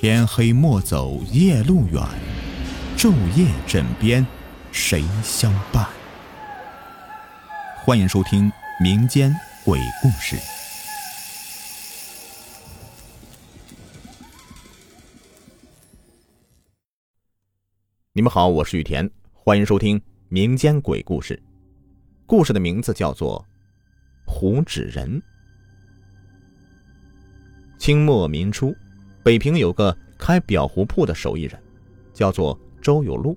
天黑莫走夜路远，昼夜枕边谁相伴？欢迎收听民间鬼故事。你们好，我是雨田，欢迎收听民间鬼故事。故事的名字叫做《胡纸人》。清末民初，北平有个开裱糊铺的手艺人，叫做周有禄，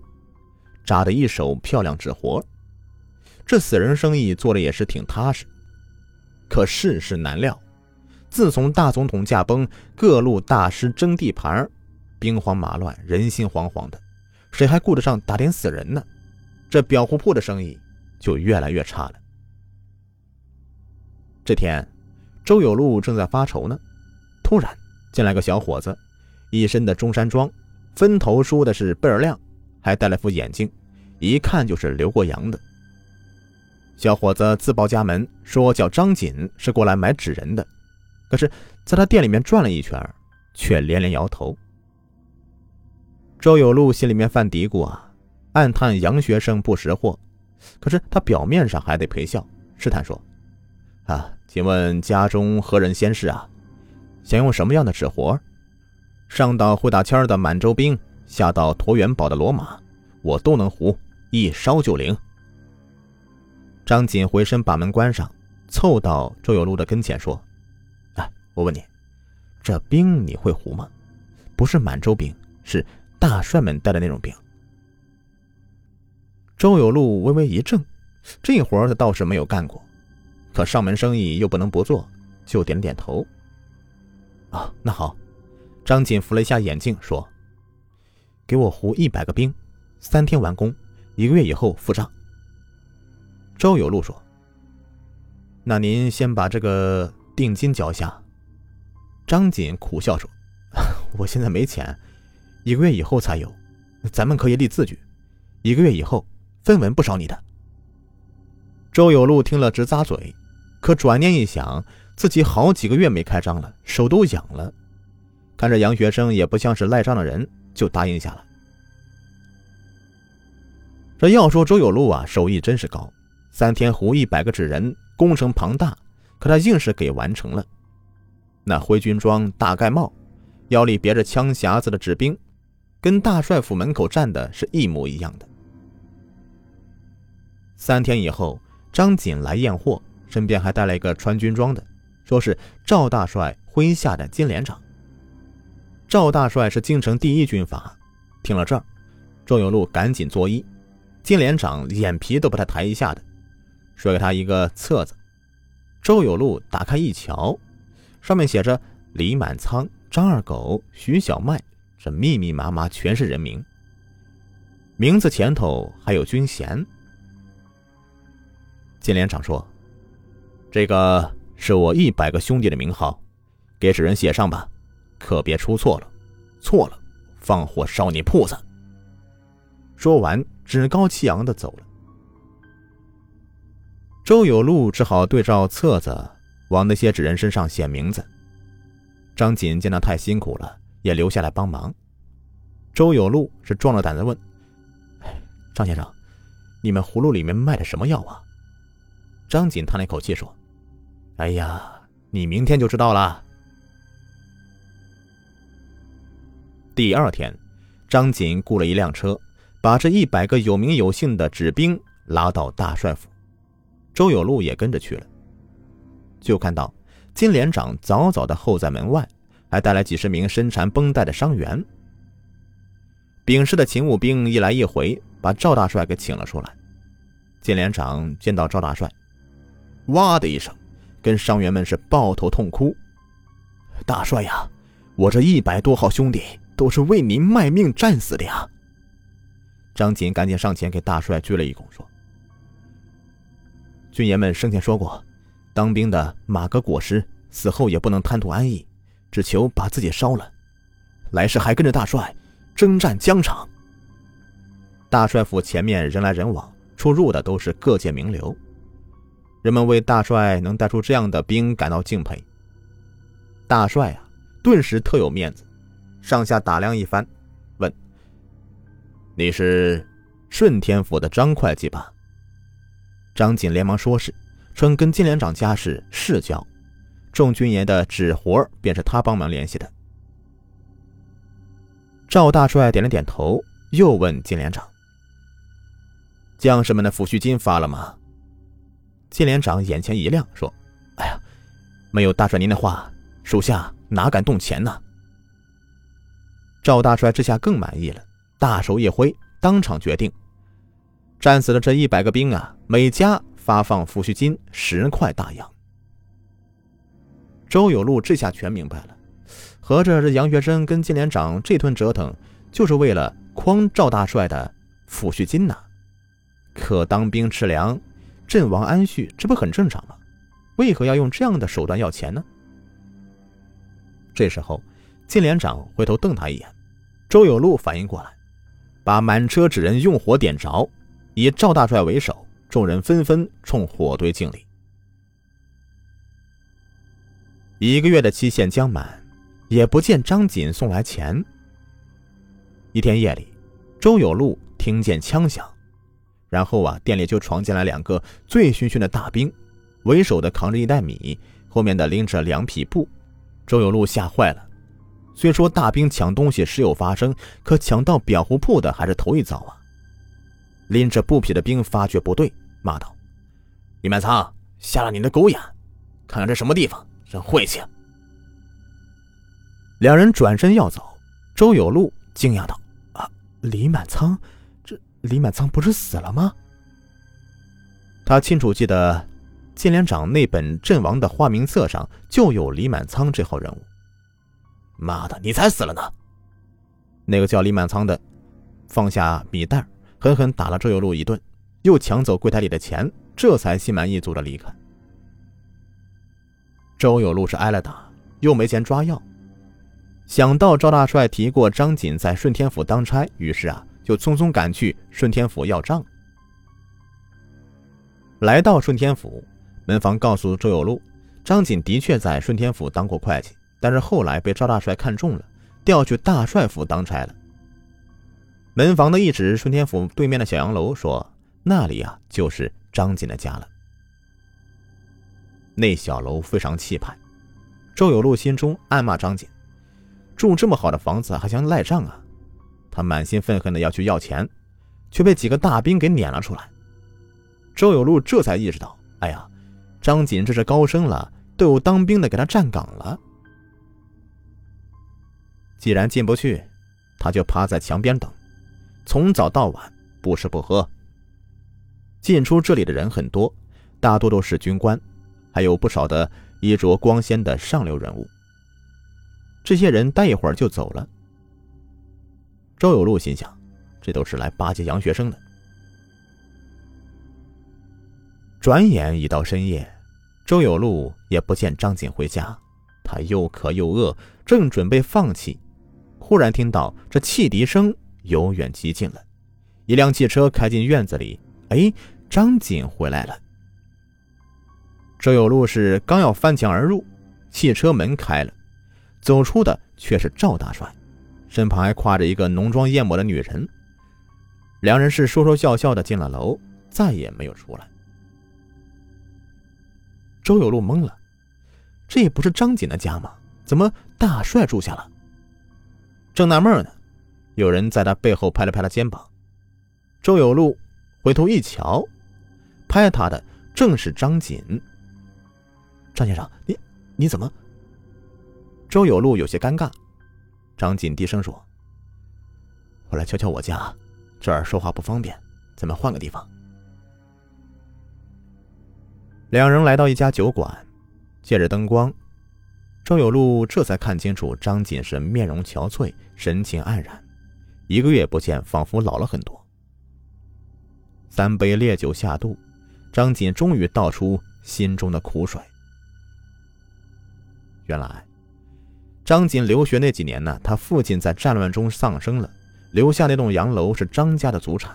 扎的一手漂亮纸活。这死人生意做的也是挺踏实。可世事难料，自从大总统驾崩，各路大师争地盘，兵荒马乱，人心惶惶的。谁还顾得上打点死人呢？这裱糊铺的生意就越来越差了。这天，周有禄正在发愁呢，突然进来个小伙子，一身的中山装，分头梳的是倍儿亮，还戴了副眼镜，一看就是留过洋的。小伙子自报家门，说叫张锦，是过来买纸人的。可是，在他店里面转了一圈，却连连摇头。周有禄心里面犯嘀咕啊，暗叹杨学生不识货，可是他表面上还得陪笑，试探说：“啊，请问家中何人先逝啊？想用什么样的纸活？上到会打签的满洲兵，下到椭圆宝的骡马，我都能糊，一烧就灵。”张锦回身把门关上，凑到周有禄的跟前说：“哎，我问你，这兵你会糊吗？不是满洲兵，是……”大帅们带的那种兵。周有禄微微一怔，这活他倒是没有干过，可上门生意又不能不做，就点了点头。啊，那好。张锦扶了一下眼镜，说：“给我糊一百个兵，三天完工，一个月以后付账。”周有禄说：“那您先把这个定金交下。”张锦苦笑说：“ 我现在没钱。”一个月以后才有，咱们可以立字据。一个月以后，分文不少你的。周有禄听了直咂嘴，可转念一想，自己好几个月没开张了，手都痒了。看着杨学生也不像是赖账的人，就答应下了。这要说周有禄啊，手艺真是高，三天糊一百个纸人，工程庞大，可他硬是给完成了。那灰军装、大盖帽，腰里别着枪匣子的纸兵。跟大帅府门口站的是一模一样的。三天以后，张锦来验货，身边还带了一个穿军装的，说是赵大帅麾下的金连长。赵大帅是京城第一军阀。听了这儿，周有禄赶紧作揖。金连长眼皮都不带抬一下的，说给他一个册子。周有禄打开一瞧，上面写着李满仓、张二狗、徐小麦。这密密麻麻全是人名，名字前头还有军衔。金连长说：“这个是我一百个兄弟的名号，给纸人写上吧，可别出错了，错了放火烧你铺子。”说完，趾高气扬的走了。周有禄只好对照册子往那些纸人身上写名字。张锦见他太辛苦了。也留下来帮忙。周有禄是壮着胆子问：“张先生，你们葫芦里面卖的什么药啊？”张锦叹了一口气说：“哎呀，你明天就知道了。”第二天，张锦雇了一辆车，把这一百个有名有姓的纸兵拉到大帅府。周有禄也跟着去了。就看到金连长早早的候在门外。还带来几十名身缠绷带的伤员。丙氏的勤务兵一来一回，把赵大帅给请了出来。金连长见到赵大帅，哇的一声，跟伤员们是抱头痛哭：“大帅呀，我这一百多号兄弟都是为您卖命战死的呀！”张锦赶紧上前给大帅鞠了一躬，说：“军爷们生前说过，当兵的马革裹尸，死后也不能贪图安逸。”只求把自己烧了，来世还跟着大帅征战疆场。大帅府前面人来人往，出入的都是各界名流，人们为大帅能带出这样的兵感到敬佩。大帅啊，顿时特有面子，上下打量一番，问：“你是顺天府的张会计吧？”张锦连忙说是，称跟金连长家是世交，众军爷的纸活便是他帮忙联系的。赵大帅点了点头，又问金连长：“将士们的抚恤金发了吗？”金连长眼前一亮，说：“哎呀，没有大帅您的话，属下哪敢动钱呢？”赵大帅这下更满意了，大手一挥，当场决定：战死的这一百个兵啊，每家发放抚恤金十块大洋。周有禄这下全明白了。合着这杨学生跟金连长这顿折腾，就是为了诓赵大帅的抚恤金呐？可当兵吃粮，阵亡安绪，这不很正常吗？为何要用这样的手段要钱呢？这时候，金连长回头瞪他一眼，周有禄反应过来，把满车纸人用火点着，以赵大帅为首，众人纷纷冲火堆敬礼。一个月的期限将满。也不见张锦送来钱。一天夜里，周有禄听见枪响，然后啊，店里就闯进来两个醉醺醺的大兵，为首的扛着一袋米，后面的拎着两匹布。周有禄吓坏了。虽说大兵抢东西时有发生，可抢到裱糊铺的还是头一遭啊！拎着布匹的兵发觉不对，骂道：“李满仓，瞎了你的狗眼！看看这什么地方，真晦气！”两人转身要走，周有禄惊讶道：“啊，李满仓，李满仓不是死了吗？”他清楚记得，金连长那本阵亡的花名册上就有李满仓这号人物。妈的，你才死了呢！那个叫李满仓的放下米袋，狠狠打了周有禄一顿，又抢走柜台里的钱，这才心满意足的离开。周有禄是挨了打，又没钱抓药。想到赵大帅提过张锦在顺天府当差，于是啊，就匆匆赶去顺天府要账。来到顺天府，门房告诉周有禄，张锦的确在顺天府当过会计，但是后来被赵大帅看中了，调去大帅府当差了。门房的一指顺天府对面的小洋楼，说那里啊就是张锦的家了。那小楼非常气派，周有禄心中暗骂张锦。住这么好的房子还想赖账啊！他满心愤恨的要去要钱，却被几个大兵给撵了出来。周有禄这才意识到，哎呀，张锦这是高升了，都有当兵的给他站岗了。既然进不去，他就趴在墙边等，从早到晚不吃不喝。进出这里的人很多，大多都是军官，还有不少的衣着光鲜的上流人物。这些人待一会儿就走了。周有禄心想，这都是来巴结杨学生的。转眼已到深夜，周有禄也不见张锦回家，他又渴又饿，正准备放弃，忽然听到这汽笛声由远及近了，一辆汽车开进院子里。哎，张锦回来了。周有禄是刚要翻墙而入，汽车门开了。走出的却是赵大帅，身旁还挎着一个浓妆艳抹的女人。两人是说说笑笑的进了楼，再也没有出来。周有禄懵了，这也不是张锦的家吗？怎么大帅住下了？正纳闷呢，有人在他背后拍了拍他肩膀。周有禄回头一瞧，拍他的正是张锦。张先生，你你怎么？周有禄有些尴尬，张锦低声说：“我来瞧瞧我家，这儿说话不方便，咱们换个地方。”两人来到一家酒馆，借着灯光，周有禄这才看清楚张锦是面容憔悴，神情黯然，一个月不见，仿佛老了很多。三杯烈酒下肚，张锦终于倒出心中的苦水。原来。张锦留学那几年呢，他父亲在战乱中丧生了，留下那栋洋楼是张家的祖产。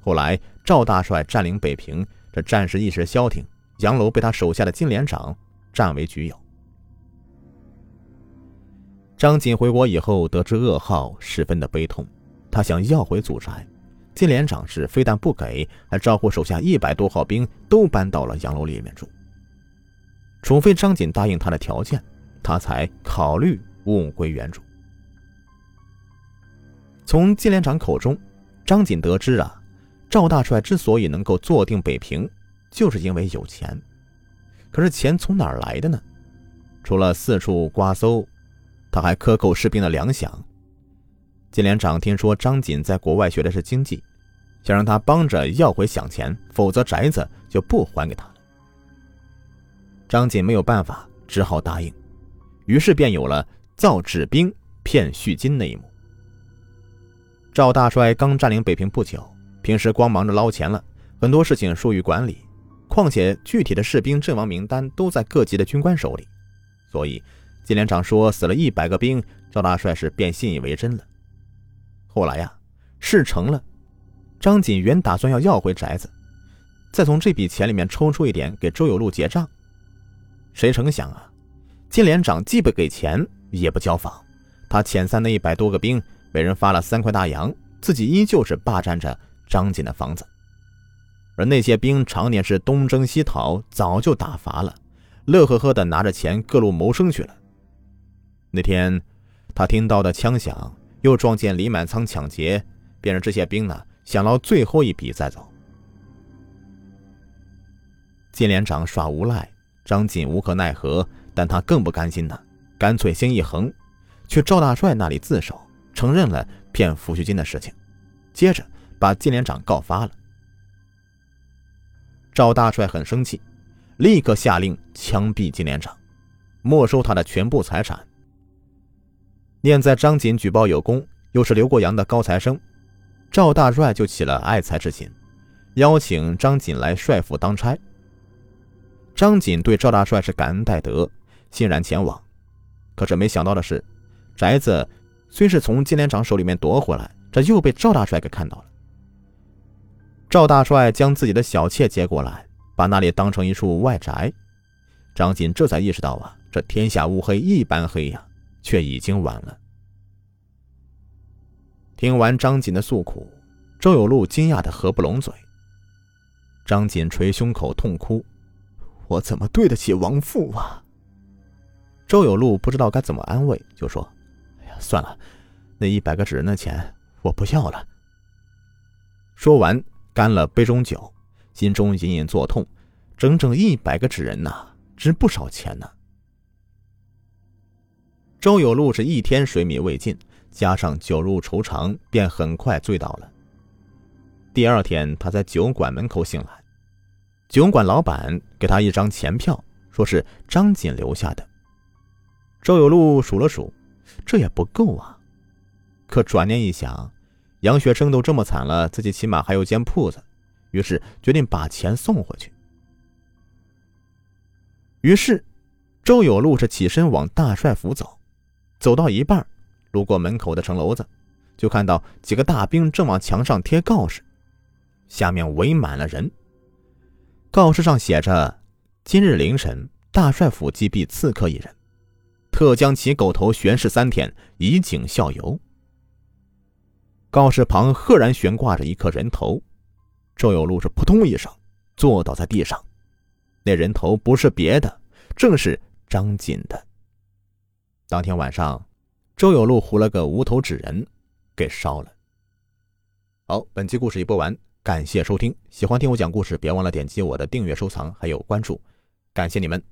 后来赵大帅占领北平，这战事一时消停，洋楼被他手下的金连长占为己有。张锦回国以后得知噩耗，十分的悲痛，他想要回祖宅，金连长是非但不给，还招呼手下一百多号兵都搬到了洋楼里面住。除非张锦答应他的条件，他才考虑物归原主。从金连长口中，张锦得知啊，赵大帅之所以能够坐定北平，就是因为有钱。可是钱从哪儿来的呢？除了四处刮搜，他还克扣士兵的粮饷。金连长听说张锦在国外学的是经济，想让他帮着要回饷钱，否则宅子就不还给他了。张锦没有办法，只好答应，于是便有了造纸兵骗恤金那一幕。赵大帅刚占领北平不久，平时光忙着捞钱了，很多事情疏于管理。况且具体的士兵阵亡名单都在各级的军官手里，所以金连长说死了一百个兵，赵大帅是便信以为真了。后来呀，事成了，张锦原打算要要回宅子，再从这笔钱里面抽出一点给周有禄结账，谁成想啊，金连长既不给钱，也不交房，他遣散那一百多个兵。每人发了三块大洋，自己依旧是霸占着张锦的房子，而那些兵常年是东征西讨，早就打乏了，乐呵呵的拿着钱各路谋生去了。那天，他听到的枪响，又撞见李满仓抢劫，便让这些兵呢想捞最后一笔再走。金连长耍无赖，张锦无可奈何，但他更不甘心呢，干脆心一横，去赵大帅那里自首。承认了骗抚恤金的事情，接着把金连长告发了。赵大帅很生气，立刻下令枪毙金连长，没收他的全部财产。念在张锦举报有功，又是刘国阳的高材生，赵大帅就起了爱才之心，邀请张锦来帅府当差。张锦对赵大帅是感恩戴德，欣然前往。可是没想到的是，宅子。虽是从金连长手里面夺回来，这又被赵大帅给看到了。赵大帅将自己的小妾接过来，把那里当成一处外宅。张锦这才意识到啊，这天下乌黑一般黑呀，却已经晚了。听完张锦的诉苦，周有禄惊讶的合不拢嘴。张锦捶胸口痛哭：“我怎么对得起亡父啊？”周有禄不知道该怎么安慰，就说。哎呀算了，那一百个纸人的钱我不要了。说完，干了杯中酒，心中隐隐作痛。整整一百个纸人呐，值不少钱呢。周有禄是一天水米未进，加上酒入愁肠，便很快醉倒了。第二天，他在酒馆门口醒来，酒馆老板给他一张钱票，说是张锦留下的。周有禄数了数。这也不够啊！可转念一想，杨学生都这么惨了，自己起码还有间铺子，于是决定把钱送回去。于是，周有禄是起身往大帅府走，走到一半，路过门口的城楼子，就看到几个大兵正往墙上贴告示，下面围满了人。告示上写着：“今日凌晨，大帅府击毙刺客一人。”特将其狗头悬饰三天，以儆效尤。告示旁赫然悬挂着一颗人头，周有禄是扑通一声坐倒在地上。那人头不是别的，正是张锦的。当天晚上，周有禄糊了个无头纸人，给烧了。好，本期故事已播完，感谢收听。喜欢听我讲故事，别忘了点击我的订阅、收藏还有关注，感谢你们。